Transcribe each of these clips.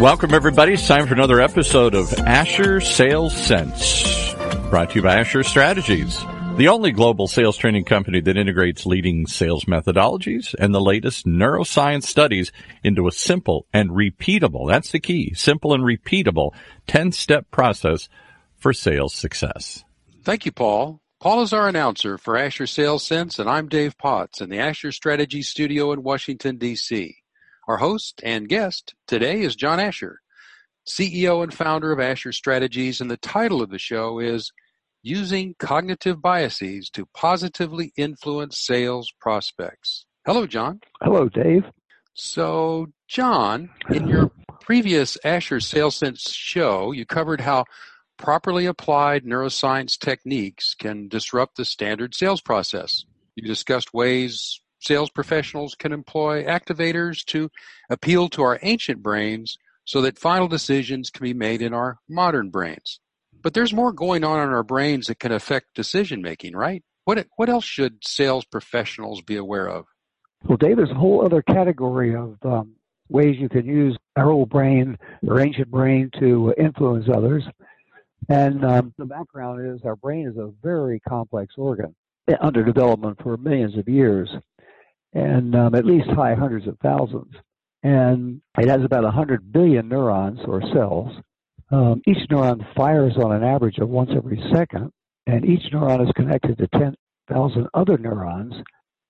Welcome, everybody. It's time for another episode of Asher Sales Sense, brought to you by Asher Strategies, the only global sales training company that integrates leading sales methodologies and the latest neuroscience studies into a simple and repeatable, that's the key, simple and repeatable 10 step process for sales success. Thank you, Paul. Paul is our announcer for Asher Sales Sense, and I'm Dave Potts in the Asher Strategy Studio in Washington, D.C. Our host and guest today is John Asher, CEO and founder of Asher Strategies, and the title of the show is Using Cognitive Biases to Positively Influence Sales Prospects. Hello, John. Hello, Dave. So, John, in your previous Asher Sales Sense show, you covered how properly applied neuroscience techniques can disrupt the standard sales process. You discussed ways sales professionals can employ activators to appeal to our ancient brains so that final decisions can be made in our modern brains. But there's more going on in our brains that can affect decision making, right? What what else should sales professionals be aware of? Well, Dave, there's a whole other category of um, ways you can use our old brain, our ancient brain, to influence others. And um, the background is our brain is a very complex organ under development for millions of years and um, at least high hundreds of thousands. And it has about 100 billion neurons or cells. Um, each neuron fires on an average of once every second, and each neuron is connected to 10,000 other neurons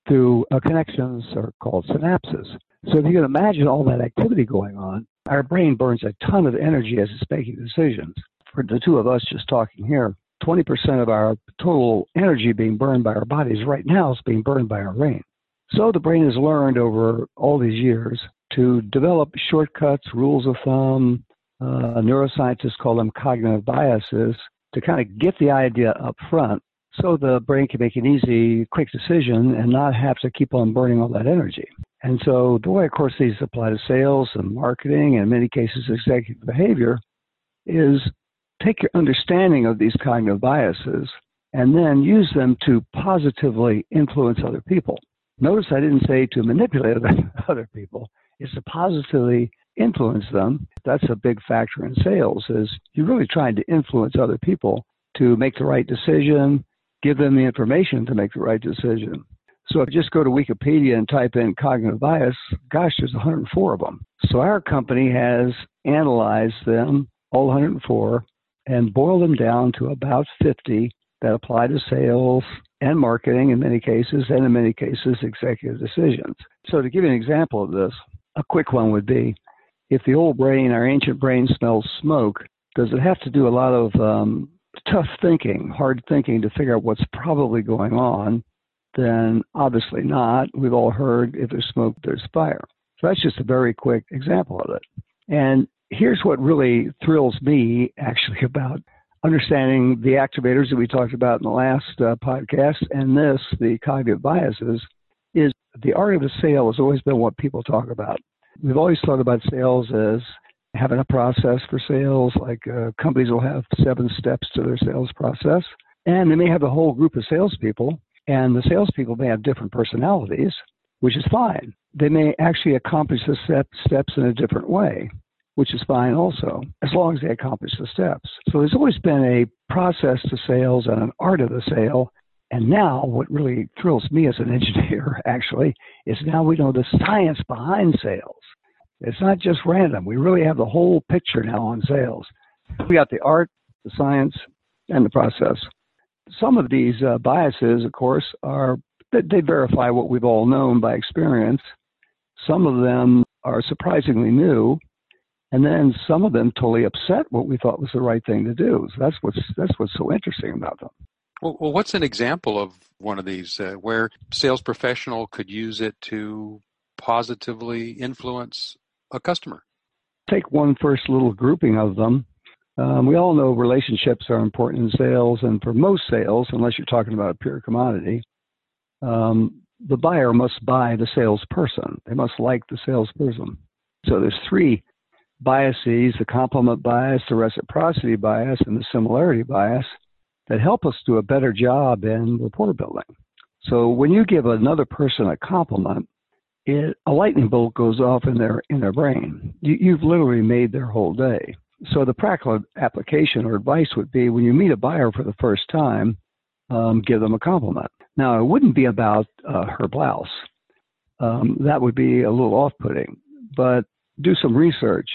through uh, connections are called synapses. So if you can imagine all that activity going on, our brain burns a ton of energy as it's making decisions. For the two of us just talking here, 20% of our total energy being burned by our bodies right now is being burned by our brain. So the brain has learned over all these years to develop shortcuts, rules of thumb. Uh, neuroscientists call them cognitive biases to kind of get the idea up front so the brain can make an easy, quick decision and not have to keep on burning all that energy. And so the way, of course, these apply to sales and marketing and in many cases executive behavior is take your understanding of these cognitive biases and then use them to positively influence other people. Notice I didn't say to manipulate other people. It's to positively influence them. That's a big factor in sales is you're really trying to influence other people to make the right decision, give them the information to make the right decision. So if you just go to Wikipedia and type in cognitive bias, gosh, there's 104 of them. So our company has analyzed them, all 104, and boiled them down to about 50 that apply to sales, and marketing in many cases, and in many cases, executive decisions. So, to give you an example of this, a quick one would be if the old brain, our ancient brain, smells smoke, does it have to do a lot of um, tough thinking, hard thinking to figure out what's probably going on? Then obviously not. We've all heard if there's smoke, there's fire. So that's just a very quick example of it. And here's what really thrills me actually about understanding the activators that we talked about in the last uh, podcast and this, the cognitive biases, is the art of the sale has always been what people talk about. We've always thought about sales as having a process for sales, like uh, companies will have seven steps to their sales process, and they may have a whole group of salespeople, and the salespeople may have different personalities, which is fine. They may actually accomplish the step, steps in a different way which is fine also, as long as they accomplish the steps. So there's always been a process to sales and an art of the sale. And now, what really thrills me as an engineer, actually, is now we know the science behind sales. It's not just random. We really have the whole picture now on sales. We got the art, the science, and the process. Some of these uh, biases, of course, are they verify what we've all known by experience. Some of them are surprisingly new, and then some of them totally upset what we thought was the right thing to do. So that's what's that's what's so interesting about them. Well, well what's an example of one of these uh, where sales professional could use it to positively influence a customer? Take one first little grouping of them. Um, we all know relationships are important in sales, and for most sales, unless you're talking about a pure commodity, um, the buyer must buy the salesperson. They must like the salesperson. So there's three biases, the compliment bias, the reciprocity bias, and the similarity bias that help us do a better job in rapport building. So when you give another person a compliment, it, a lightning bolt goes off in their in their brain. You, you've literally made their whole day. So the practical application or advice would be when you meet a buyer for the first time, um, give them a compliment. Now it wouldn't be about uh, her blouse. Um, that would be a little off-putting. But do some research.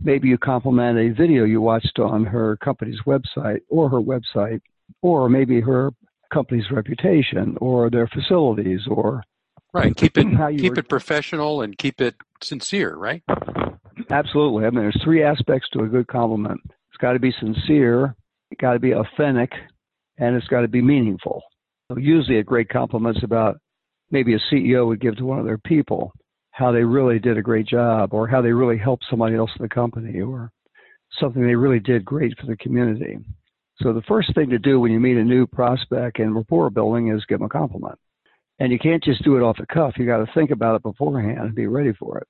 Maybe you compliment a video you watched on her company's website or her website, or maybe her company's reputation or their facilities or right. Keep it keep were, it professional and keep it sincere. Right. Absolutely. I mean, there's three aspects to a good compliment. It's got to be sincere, it's got to be authentic, and it's got to be meaningful. Usually, a great compliment's about maybe a CEO would give to one of their people how they really did a great job, or how they really helped somebody else in the company, or something they really did great for the community. So the first thing to do when you meet a new prospect in rapport building is give them a compliment. And you can't just do it off the cuff. You got to think about it beforehand and be ready for it.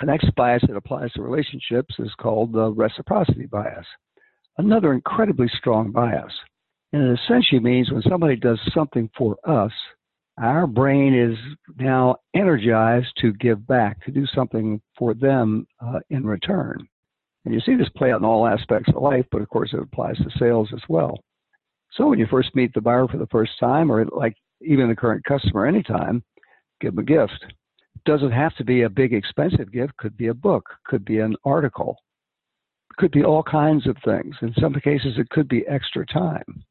The next bias that applies to relationships is called the reciprocity bias. Another incredibly strong bias. And it essentially means when somebody does something for us, our brain is now energized to give back, to do something for them uh, in return. And you see this play out in all aspects of life, but of course it applies to sales as well. So when you first meet the buyer for the first time, or like even the current customer anytime, give them a gift. Doesn't have to be a big expensive gift, could be a book, could be an article, could be all kinds of things. In some cases, it could be extra time.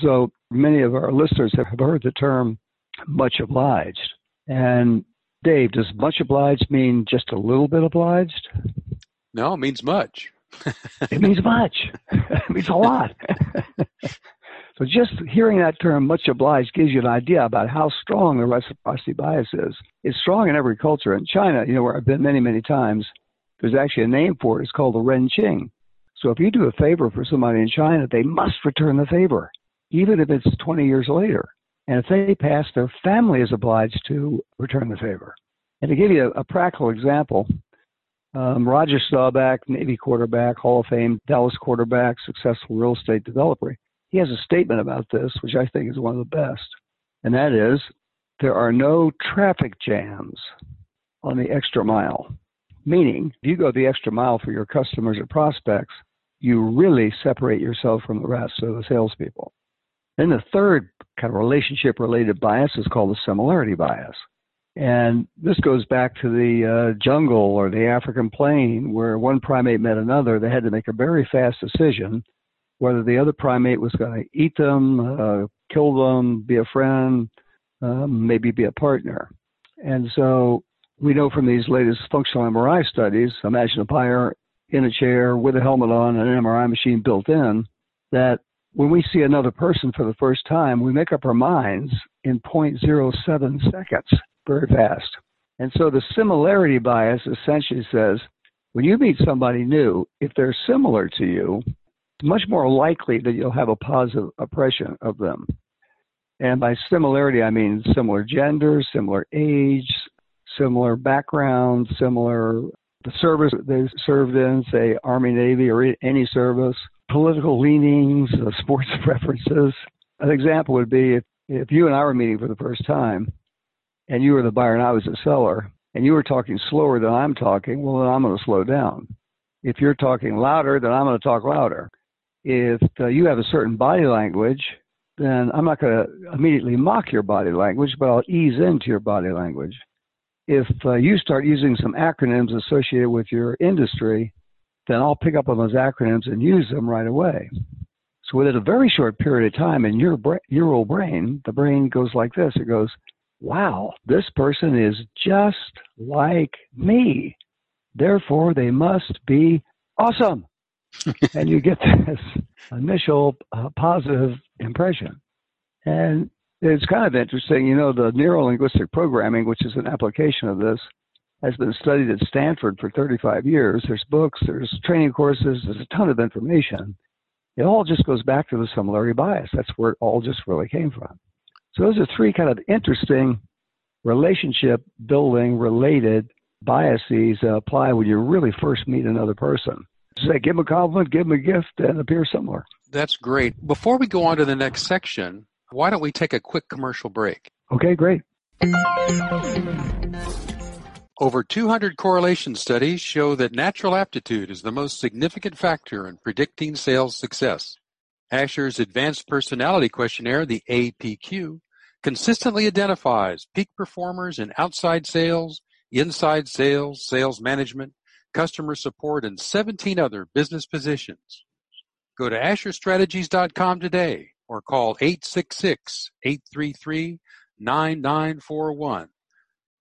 So many of our listeners have heard the term much obliged. And Dave, does much obliged mean just a little bit obliged? No, it means much. it means much. it means a lot. so just hearing that term, much obliged, gives you an idea about how strong the reciprocity bias is. It's strong in every culture. In China, you know, where I've been many, many times, there's actually a name for it. It's called the Ren Qing. So if you do a favor for somebody in China, they must return the favor, even if it's 20 years later. And if they pass, their family is obliged to return the favor. And to give you a, a practical example, um, Roger Staubach, Navy quarterback, Hall of Fame, Dallas quarterback, successful real estate developer. He has a statement about this, which I think is one of the best. And that is there are no traffic jams on the extra mile. Meaning, if you go the extra mile for your customers or prospects, you really separate yourself from the rest of the salespeople. Then the third kind of relationship related bias is called the similarity bias. And this goes back to the uh, jungle or the African plain where one primate met another. They had to make a very fast decision whether the other primate was going to eat them, uh, kill them, be a friend, um, maybe be a partner. And so we know from these latest functional MRI studies, imagine a buyer in a chair with a helmet on and an MRI machine built in, that when we see another person for the first time, we make up our minds in 0.07 seconds very fast. And so the similarity bias essentially says when you meet somebody new, if they're similar to you, it's much more likely that you'll have a positive impression of them. And by similarity, I mean similar gender, similar age, similar background, similar the service they served in, say Army, Navy, or any service, political leanings, uh, sports preferences. An example would be if, if you and I were meeting for the first time, and you were the buyer and I was the seller, and you were talking slower than I'm talking, well, then I'm going to slow down. If you're talking louder, then I'm going to talk louder. If uh, you have a certain body language, then I'm not going to immediately mock your body language, but I'll ease into your body language. If uh, you start using some acronyms associated with your industry, then I'll pick up on those acronyms and use them right away. So within a very short period of time in your bra- your old brain, the brain goes like this. It goes, wow, this person is just like me. Therefore, they must be awesome. and you get this initial uh, positive impression. And it's kind of interesting, you know, the neuro linguistic programming, which is an application of this, has been studied at Stanford for 35 years. There's books, there's training courses, there's a ton of information. It all just goes back to the similarity bias. That's where it all just really came from. So those are three kind of interesting relationship building related biases that apply when you really first meet another person. Say, give them a compliment, give them a gift, and appear similar. That's great. Before we go on to the next section, why don't we take a quick commercial break? Okay, great. Over 200 correlation studies show that natural aptitude is the most significant factor in predicting sales success. Asher's Advanced Personality Questionnaire, the APQ, consistently identifies peak performers in outside sales, inside sales, sales management, customer support, and 17 other business positions. Go to AsherStrategies.com today or call 866 833 9941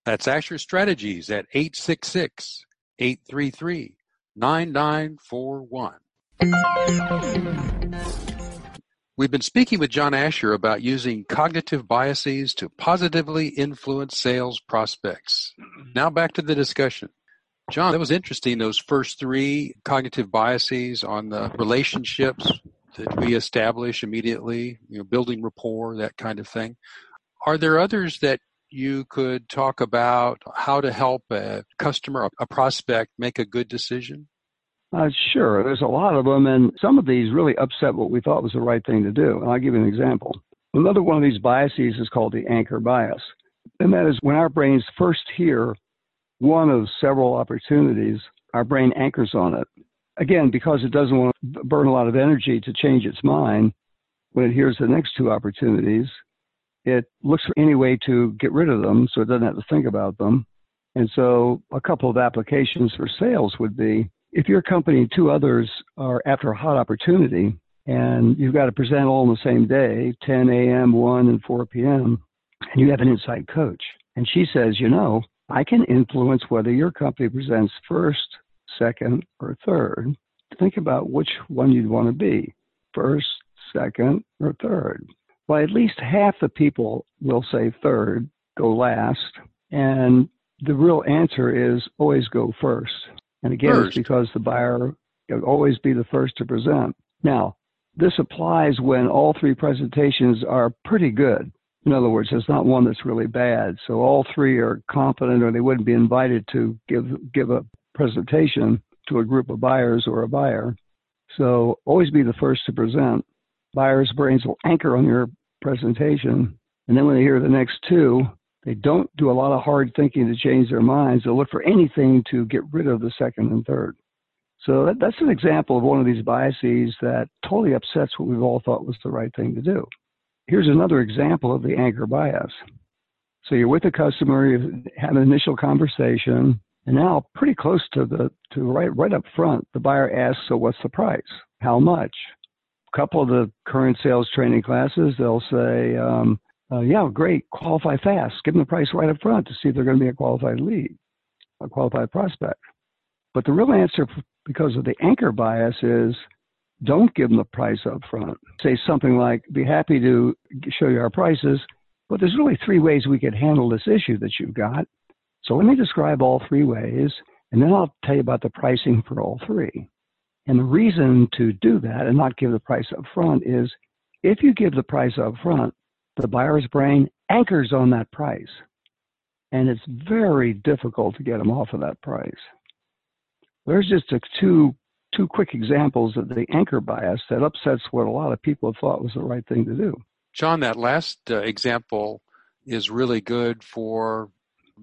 that's Asher Strategies at 866 833 9941. We've been speaking with John Asher about using cognitive biases to positively influence sales prospects. Now back to the discussion. John, that was interesting, those first three cognitive biases on the relationships that we establish immediately, you know, building rapport, that kind of thing. Are there others that you could talk about how to help a customer, a prospect, make a good decision? Uh, sure. There's a lot of them, and some of these really upset what we thought was the right thing to do. And I'll give you an example. Another one of these biases is called the anchor bias. And that is when our brains first hear one of several opportunities, our brain anchors on it. Again, because it doesn't want to burn a lot of energy to change its mind, when it hears the next two opportunities, it looks for any way to get rid of them so it doesn't have to think about them. And so a couple of applications for sales would be if your company and two others are after a hot opportunity and you've got to present all on the same day, 10 a.m., 1 and 4 p.m., and you have an inside coach. And she says, you know, I can influence whether your company presents first, second, or third. Think about which one you'd want to be first, second, or third. Well, at least half the people will say third, go last. And the real answer is always go first. And again, first. it's because the buyer will always be the first to present. Now, this applies when all three presentations are pretty good. In other words, there's not one that's really bad. So all three are competent or they wouldn't be invited to give give a presentation to a group of buyers or a buyer. So always be the first to present. Buyers' brains will anchor on your presentation. And then when they hear the next two, they don't do a lot of hard thinking to change their minds. They'll look for anything to get rid of the second and third. So that, that's an example of one of these biases that totally upsets what we've all thought was the right thing to do. Here's another example of the anchor bias. So you're with a customer, you have an initial conversation, and now pretty close to the to right right up front, the buyer asks, "So what's the price? How much?" Couple of the current sales training classes, they'll say, um, uh, yeah, great, qualify fast. Give them the price right up front to see if they're going to be a qualified lead, a qualified prospect. But the real answer, because of the anchor bias, is don't give them the price up front. Say something like, be happy to show you our prices, but there's really three ways we could handle this issue that you've got. So let me describe all three ways, and then I'll tell you about the pricing for all three. And the reason to do that and not give the price up front is if you give the price up front, the buyer's brain anchors on that price. And it's very difficult to get them off of that price. There's just a two two quick examples of the anchor bias that upsets what a lot of people thought was the right thing to do. John, that last uh, example is really good for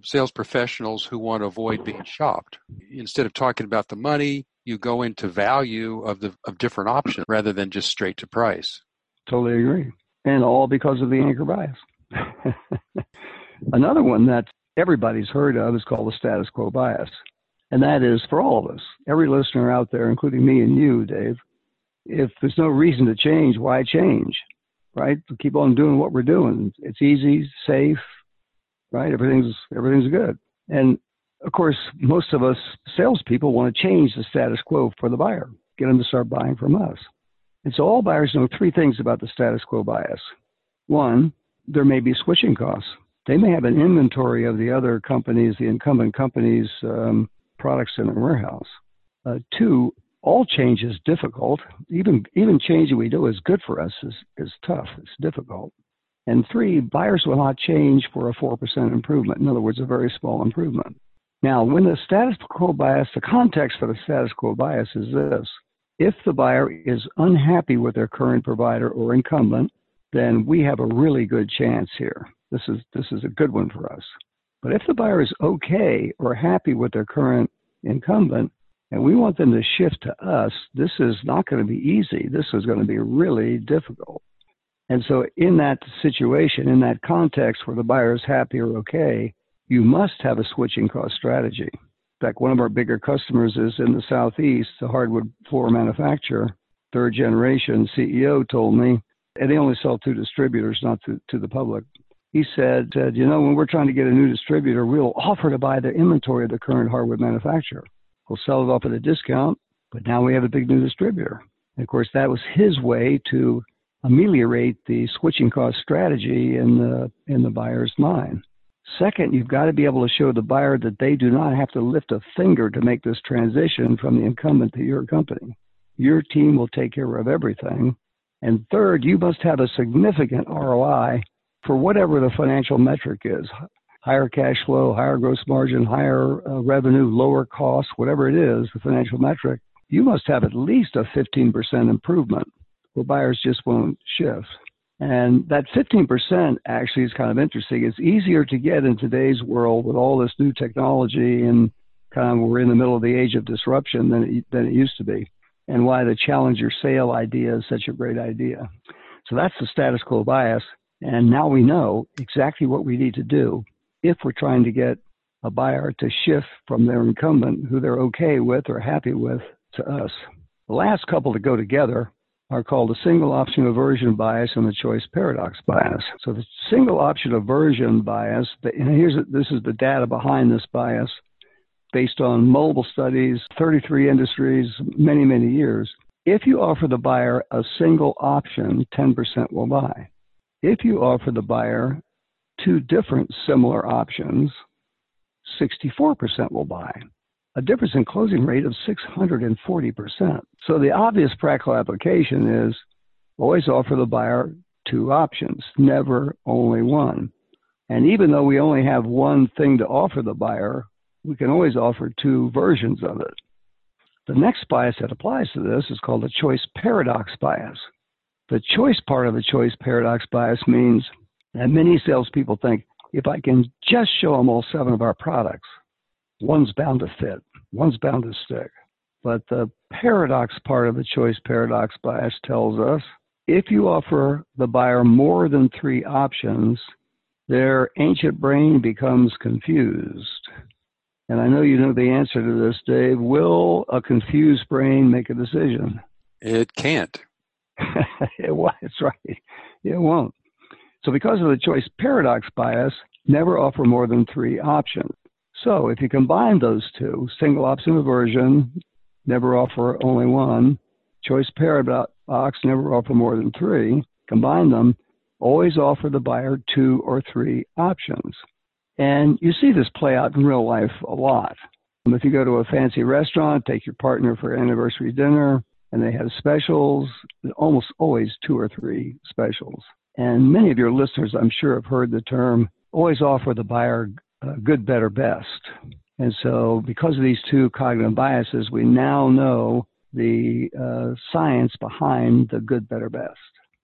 sales professionals who want to avoid being shopped. Instead of talking about the money, you go into value of the of different options rather than just straight to price. Totally agree. And all because of the anchor bias. Another one that everybody's heard of is called the status quo bias. And that is for all of us, every listener out there, including me and you, Dave, if there's no reason to change, why change? Right? Keep on doing what we're doing. It's easy, safe, right? Everything's everything's good. And of course, most of us salespeople want to change the status quo for the buyer, get them to start buying from us. And so all buyers know three things about the status quo bias. One, there may be switching costs. They may have an inventory of the other companies, the incumbent companies' um, products in their warehouse. Uh, two, all change is difficult. Even even change that we do is good for us is is tough. It's difficult. And three, buyers will not change for a four percent improvement. In other words, a very small improvement. Now, when the status quo bias, the context for the status quo bias is this. If the buyer is unhappy with their current provider or incumbent, then we have a really good chance here. This is, this is a good one for us. But if the buyer is okay or happy with their current incumbent, and we want them to shift to us, this is not going to be easy. This is going to be really difficult. And so, in that situation, in that context where the buyer is happy or okay, you must have a switching cost strategy. In fact, one of our bigger customers is in the Southeast, a hardwood floor manufacturer, third generation CEO told me, and they only sell to distributors, not to, to the public. He said, said, you know, when we're trying to get a new distributor, we'll offer to buy the inventory of the current hardwood manufacturer. We'll sell it off at a discount, but now we have a big new distributor. And of course, that was his way to ameliorate the switching cost strategy in the in the buyer's mind. Second, you've got to be able to show the buyer that they do not have to lift a finger to make this transition from the incumbent to your company. Your team will take care of everything. And third, you must have a significant ROI for whatever the financial metric is higher cash flow, higher gross margin, higher uh, revenue, lower costs, whatever it is, the financial metric. You must have at least a 15% improvement where buyers just won't shift. And that 15% actually is kind of interesting. It's easier to get in today's world with all this new technology and kind of we're in the middle of the age of disruption than it, than it used to be. And why the challenger sale idea is such a great idea. So that's the status quo bias. And now we know exactly what we need to do if we're trying to get a buyer to shift from their incumbent who they're okay with or happy with to us. The last couple to go together are called the single option aversion bias and the choice paradox bias. So the single option aversion bias, and here's this is the data behind this bias, based on multiple studies, 33 industries, many many years. If you offer the buyer a single option, 10% will buy. If you offer the buyer two different similar options, 64% will buy a difference in closing rate of 640%. So the obvious practical application is always offer the buyer two options, never only one. And even though we only have one thing to offer the buyer, we can always offer two versions of it. The next bias that applies to this is called the choice paradox bias. The choice part of the choice paradox bias means that many salespeople think if I can just show them all seven of our products, one's bound to fit, one's bound to stick. But the paradox part of the choice paradox bias tells us if you offer the buyer more than three options, their ancient brain becomes confused. And I know you know the answer to this, Dave. Will a confused brain make a decision? It can't. it, won't. that's right. It won't. So, because of the choice paradox bias, never offer more than three options. So if you combine those two, single option aversion, never offer only one, choice pair paradox, never offer more than three, combine them, always offer the buyer two or three options. And you see this play out in real life a lot. Um, if you go to a fancy restaurant, take your partner for anniversary dinner, and they have specials, almost always two or three specials. And many of your listeners, I'm sure, have heard the term always offer the buyer uh, good, better, best. And so, because of these two cognitive biases, we now know the uh, science behind the good, better, best.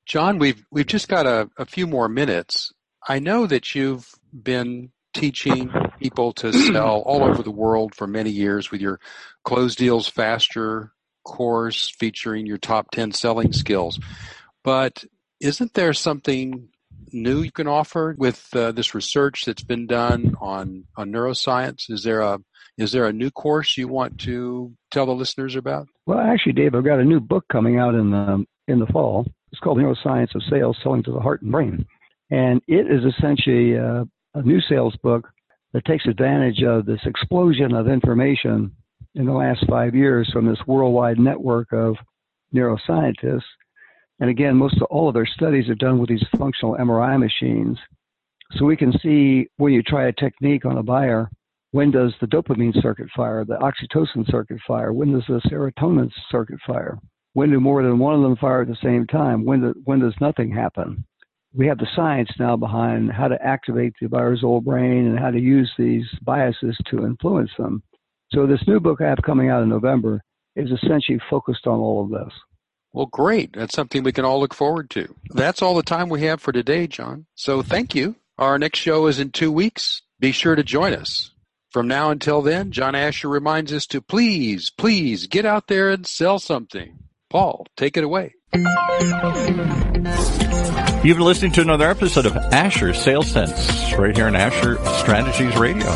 John, we've we've just got a, a few more minutes. I know that you've been teaching people to sell all over the world for many years with your close deals faster course featuring your top 10 selling skills. But isn't there something new you can offer with uh, this research that's been done on on neuroscience? Is there a is there a new course you want to tell the listeners about? Well, actually, Dave, I've got a new book coming out in the in the fall. It's called Neuroscience of Sales: Selling to the Heart and Brain, and it is essentially uh, a new sales book that takes advantage of this explosion of information in the last five years from this worldwide network of neuroscientists and again, most of all of their studies are done with these functional MRI machines. So we can see when you try a technique on a buyer, when does the dopamine circuit fire, the oxytocin circuit fire, when does the serotonin circuit fire? When do more than one of them fire at the same time? When, do, when does nothing happen? We have the science now behind how to activate the buyer's old brain and how to use these biases to influence them. So this new book I have coming out in November is essentially focused on all of this. Well, great. That's something we can all look forward to. That's all the time we have for today, John. So thank you. Our next show is in two weeks. be sure to join us. From now until then, John Asher reminds us to please, please get out there and sell something. Paul, take it away. You've been listening to another episode of Asher Sales Sense right here on Asher Strategies Radio.